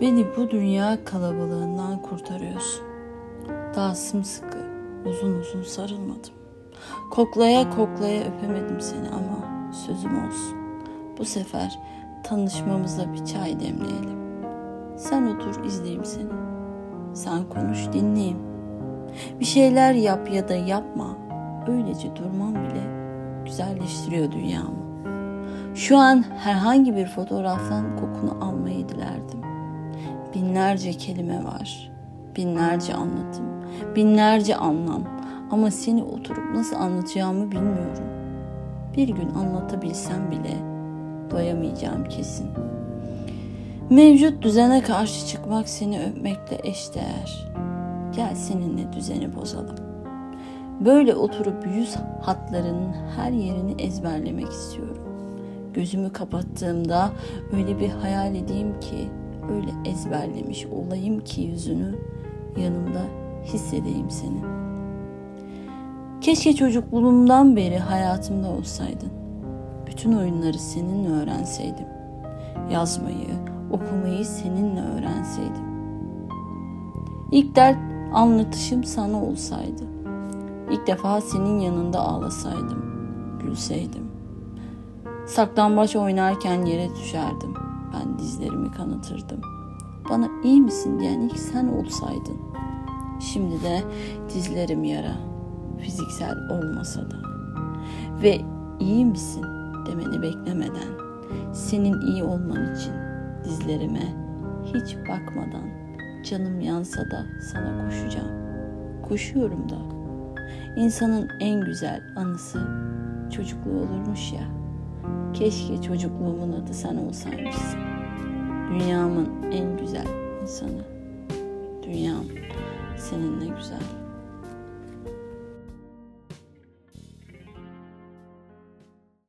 Beni bu dünya kalabalığından kurtarıyorsun. Daha sımsıkı, uzun uzun sarılmadım. Koklaya koklaya öpemedim seni ama sözüm olsun. Bu sefer tanışmamıza bir çay demleyelim. Sen otur izleyeyim seni. Sen konuş dinleyeyim. Bir şeyler yap ya da yapma. Öylece durmam bile güzelleştiriyor dünyamı. Şu an herhangi bir fotoğraftan kokunu almayı dilerdim. Binlerce kelime var. Binlerce anlatım. Binlerce anlam. Ama seni oturup nasıl anlatacağımı bilmiyorum. Bir gün anlatabilsem bile doyamayacağım kesin. Mevcut düzene karşı çıkmak seni öpmekle eşdeğer. Gel seninle düzeni bozalım. Böyle oturup yüz hatlarının her yerini ezberlemek istiyorum. Gözümü kapattığımda öyle bir hayal edeyim ki, öyle ezberlemiş olayım ki yüzünü yanımda hissedeyim seni. Keşke çocukluğumdan beri hayatımda olsaydın. Bütün oyunları seninle öğrenseydim. Yazmayı, okumayı seninle öğrenseydim. İlk dert anlatışım sana olsaydı. İlk defa senin yanında ağlasaydım, gülseydim. Saklambaç oynarken yere düşerdim. Ben dizlerimi kanatırdım. Bana iyi misin diyen ilk sen olsaydın. Şimdi de dizlerim yara. Fiziksel olmasa da. Ve iyi misin demeni beklemeden. Senin iyi olman için dizlerime hiç bakmadan canım yansa da sana koşacağım. Koşuyorum da. İnsanın en güzel anısı çocukluğu olurmuş ya. Keşke çocukluğumun adı sen olsaymışsın. Dünyamın en güzel insanı. Dünyam seninle güzel.